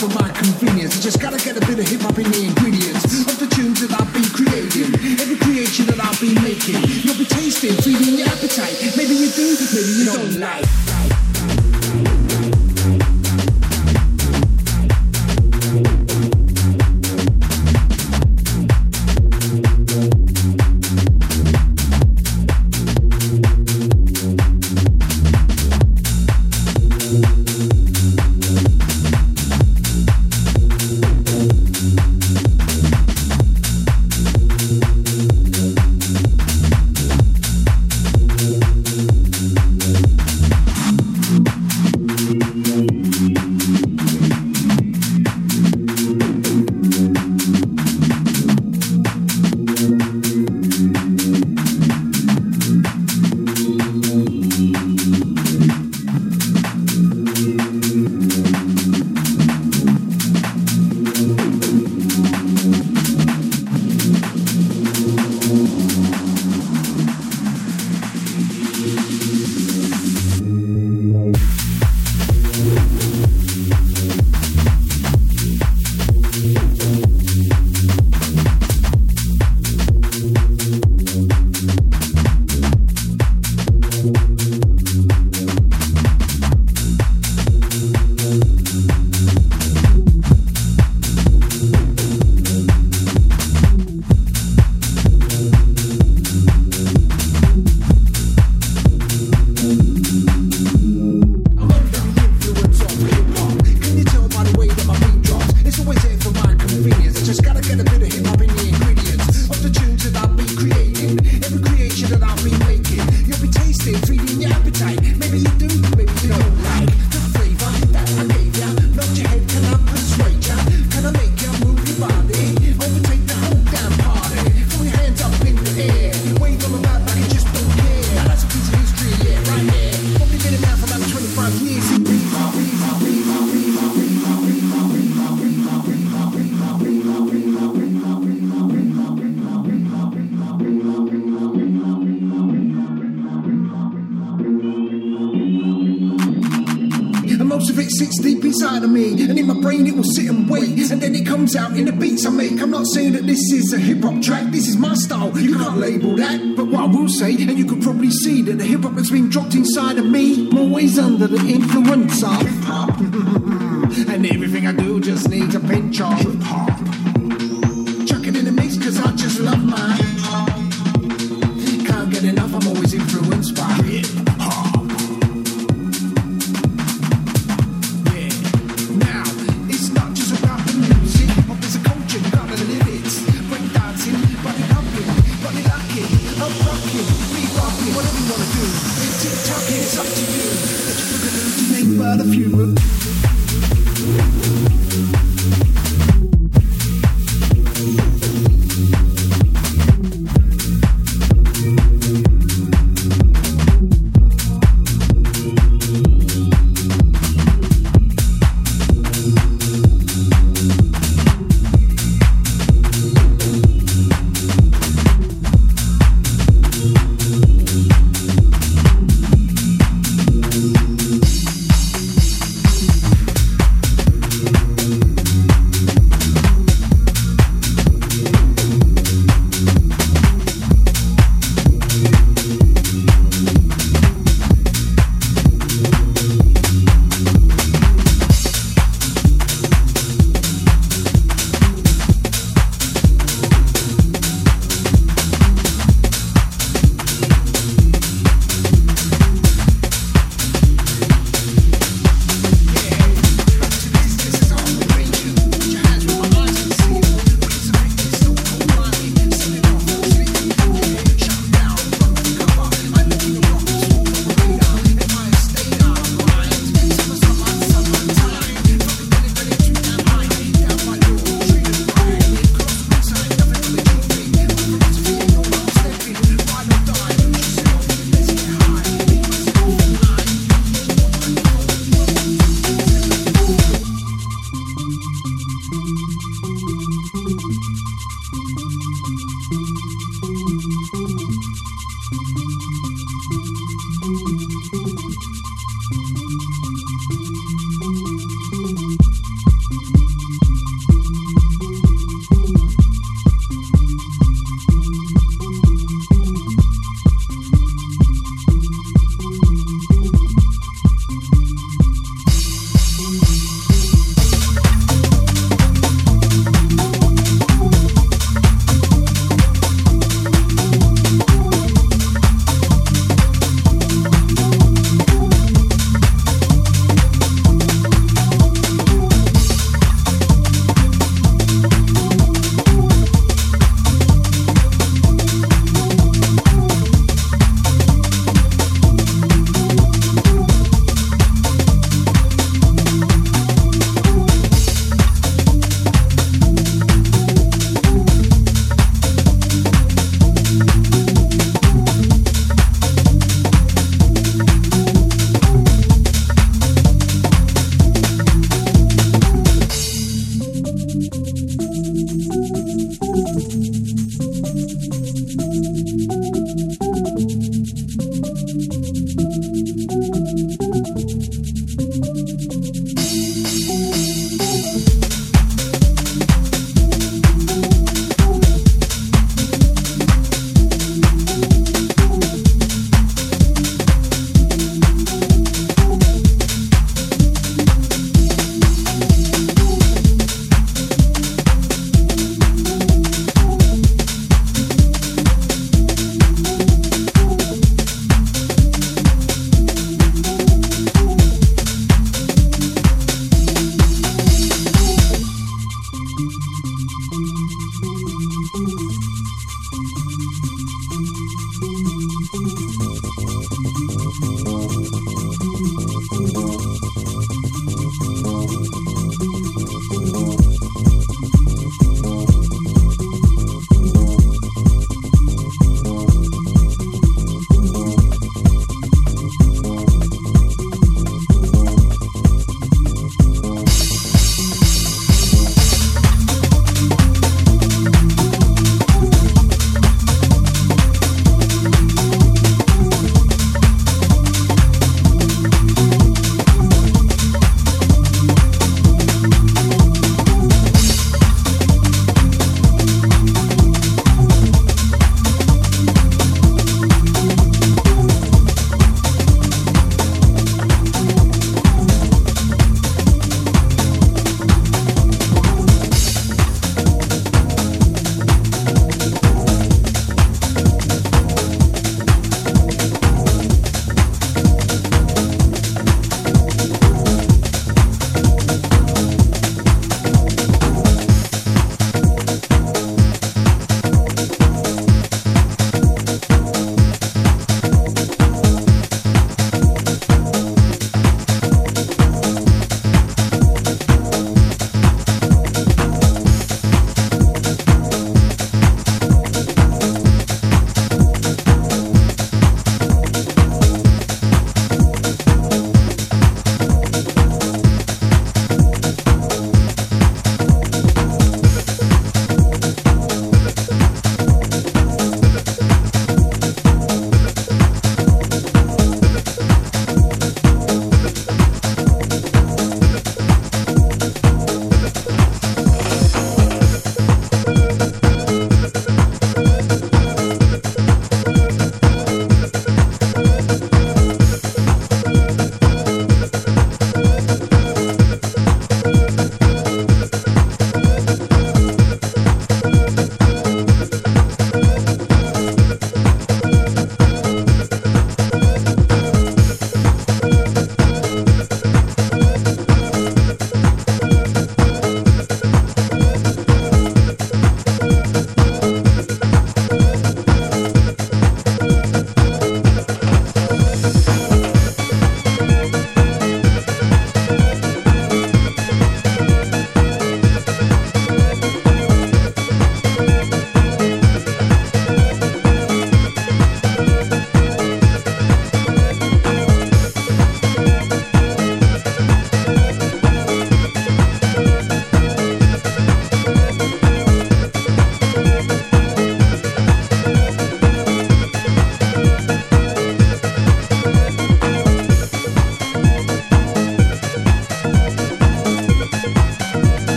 For my convenience. been dropped inside of me. I'm always under the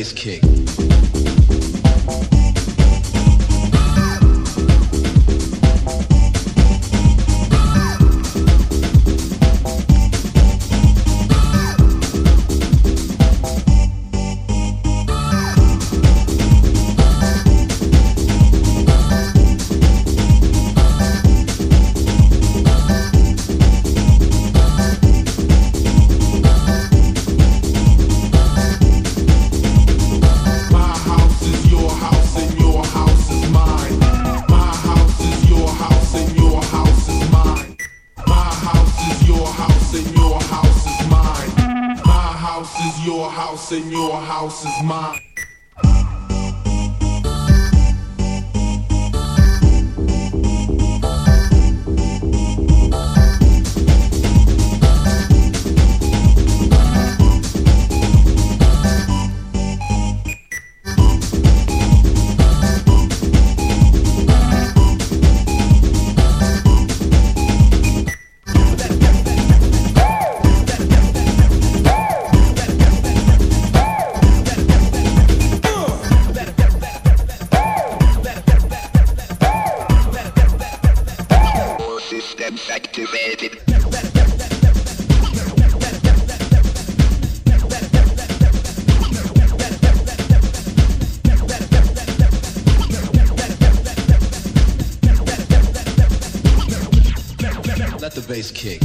bass kick. kick.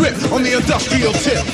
As I let it rip on the industrial tip.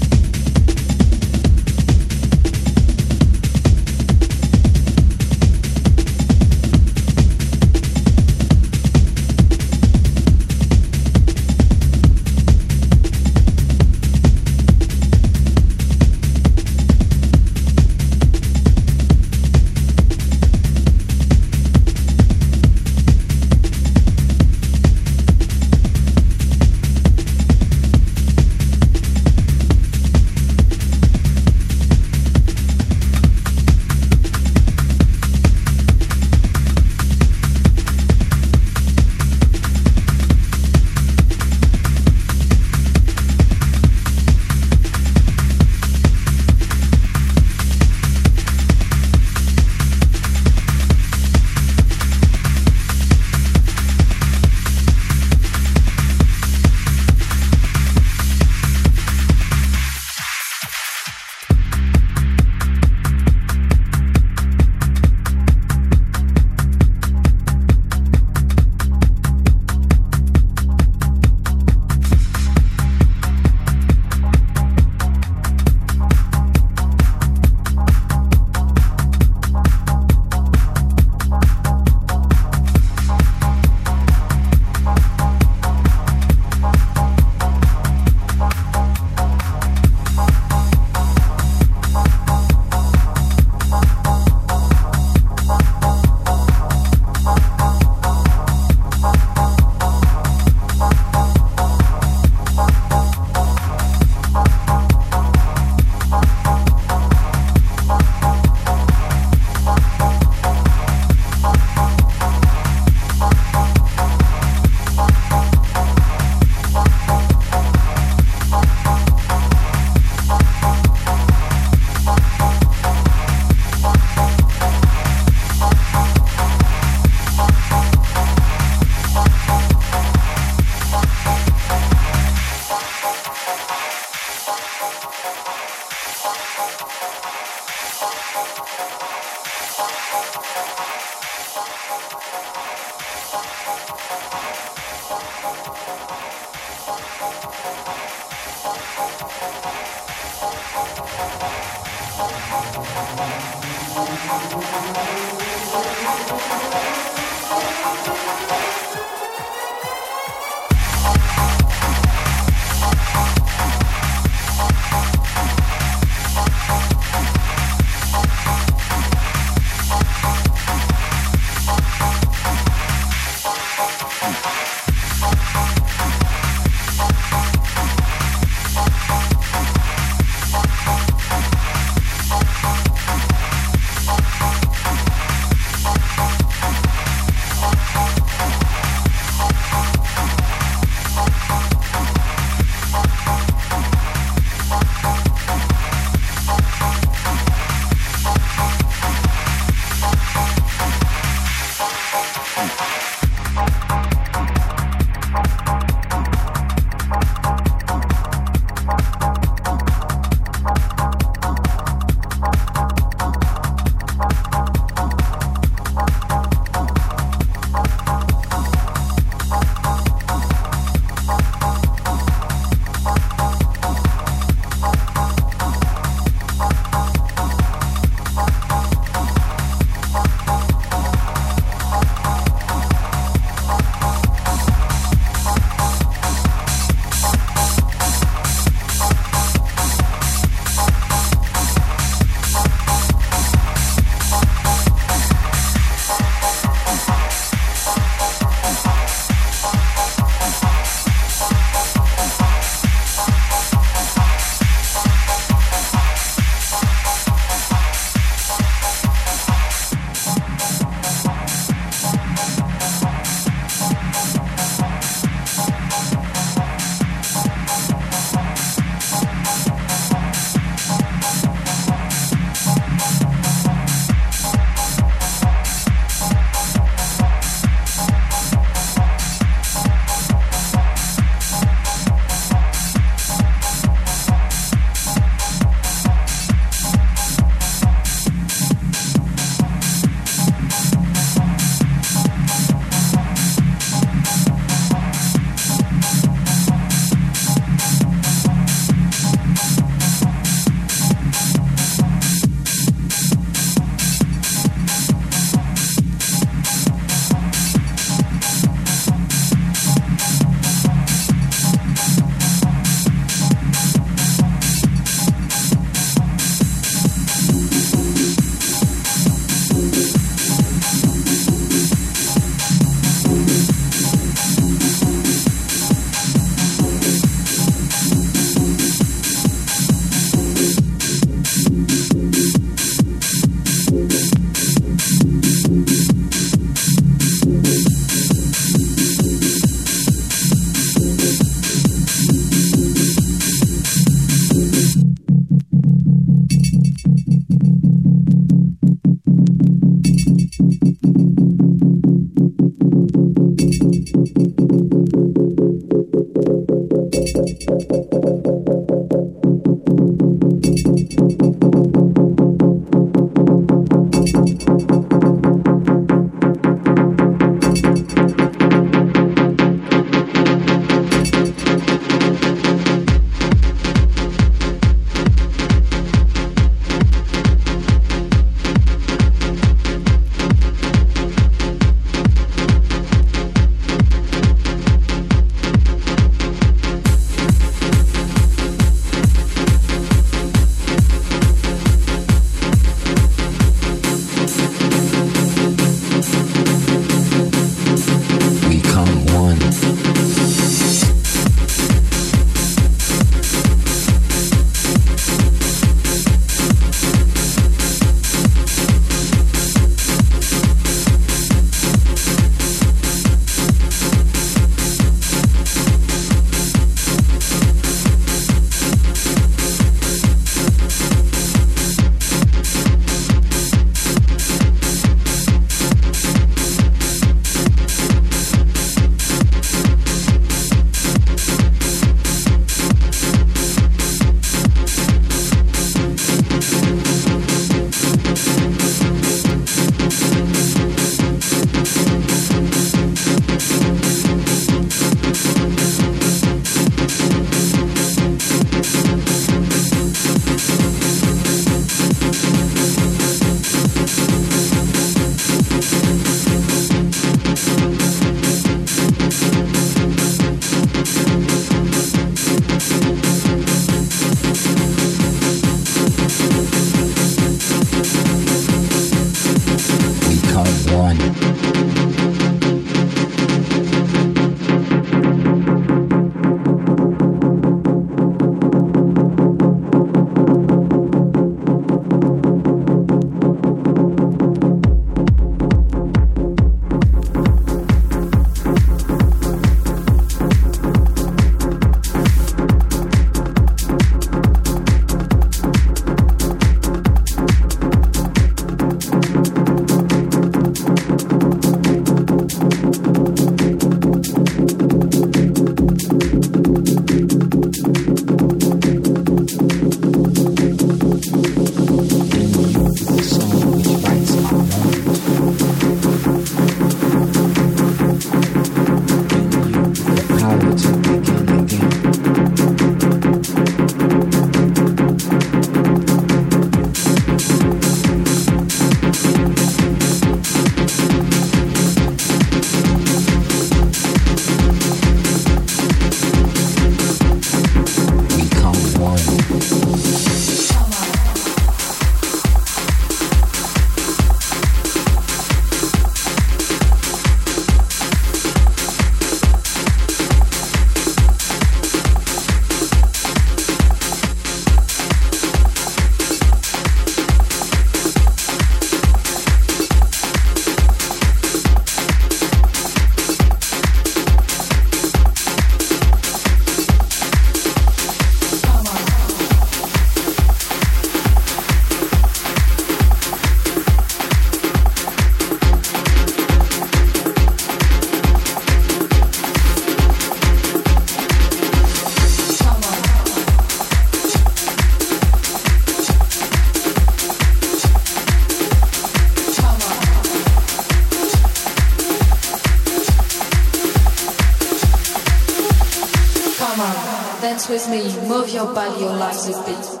With me, move your body, your life's a beat.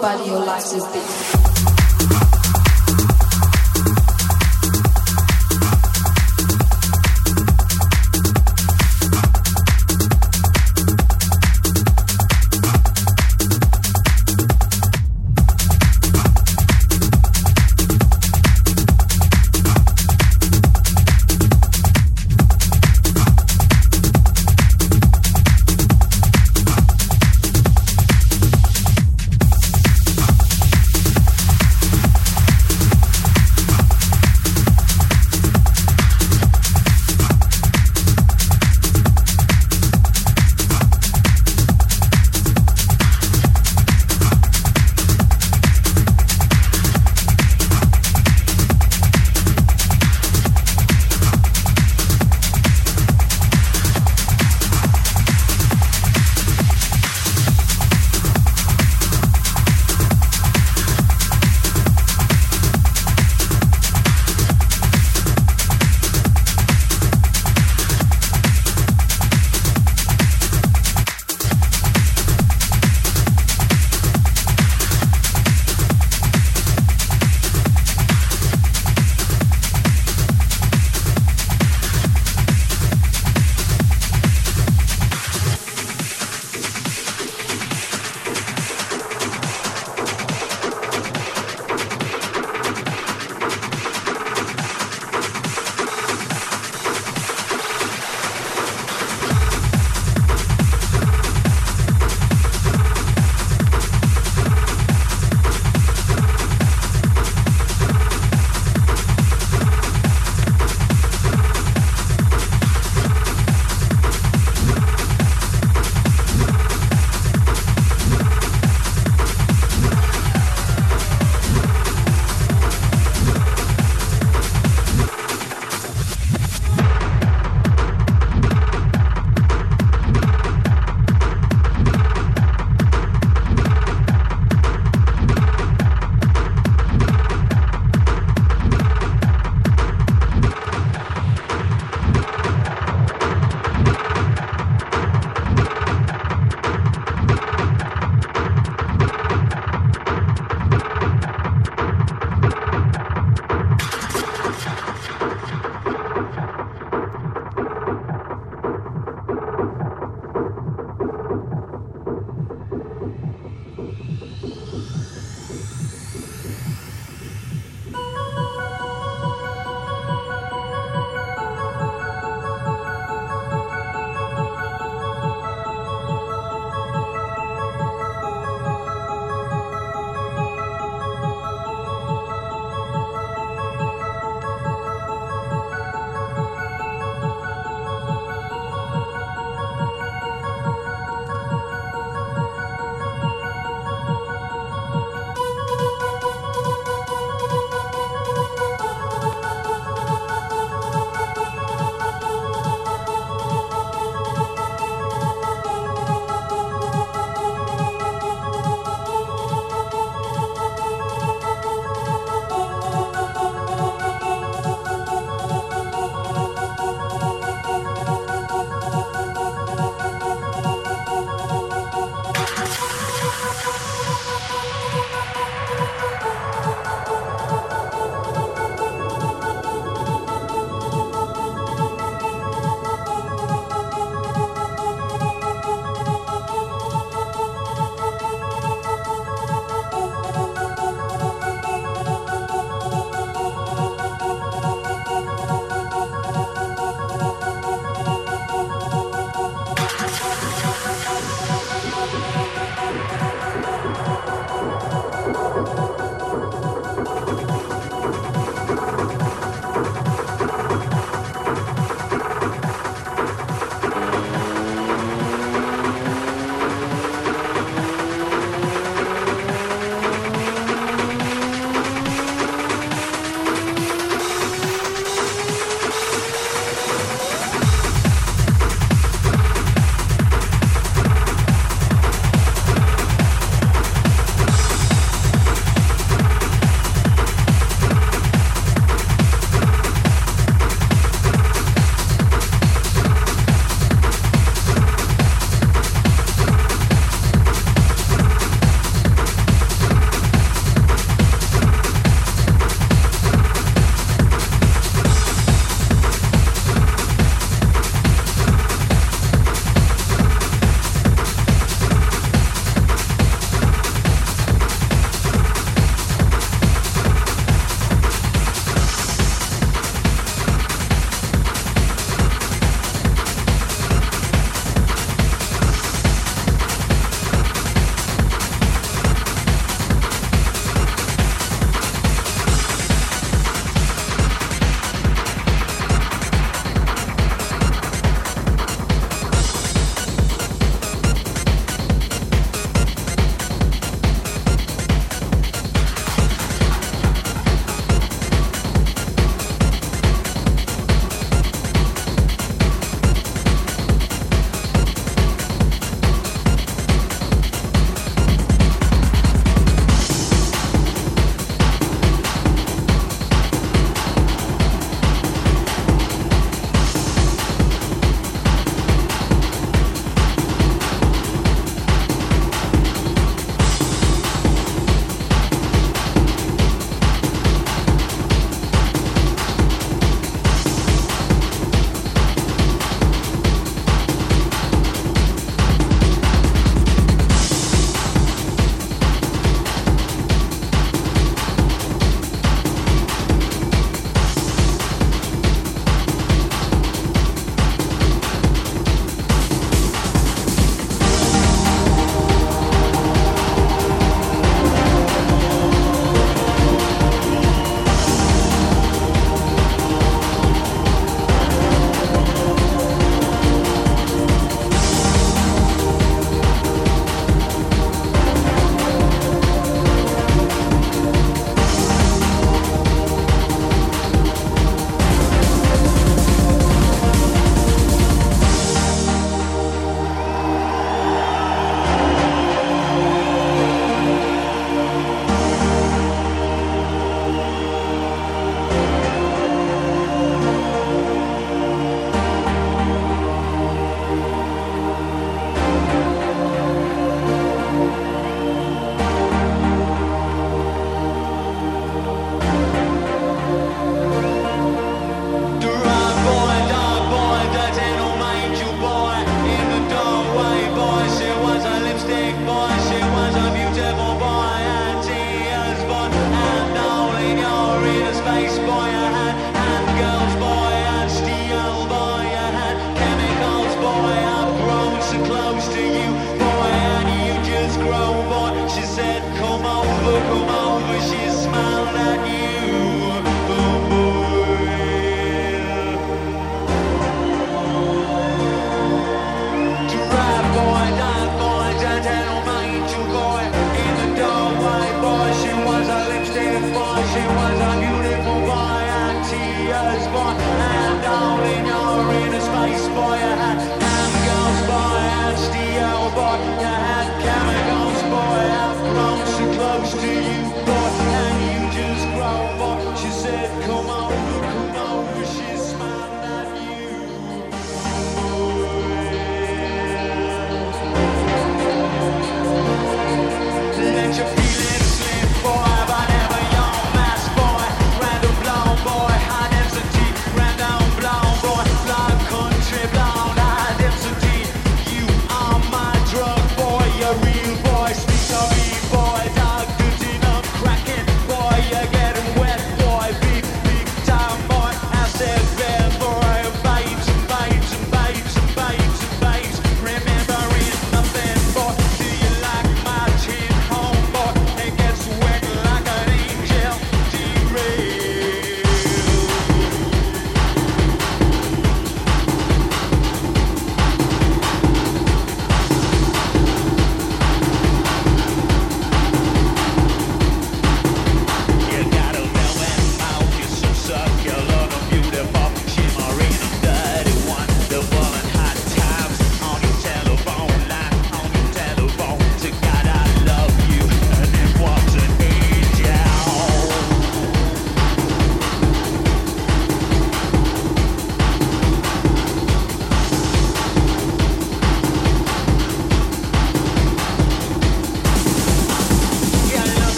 With me, move your body,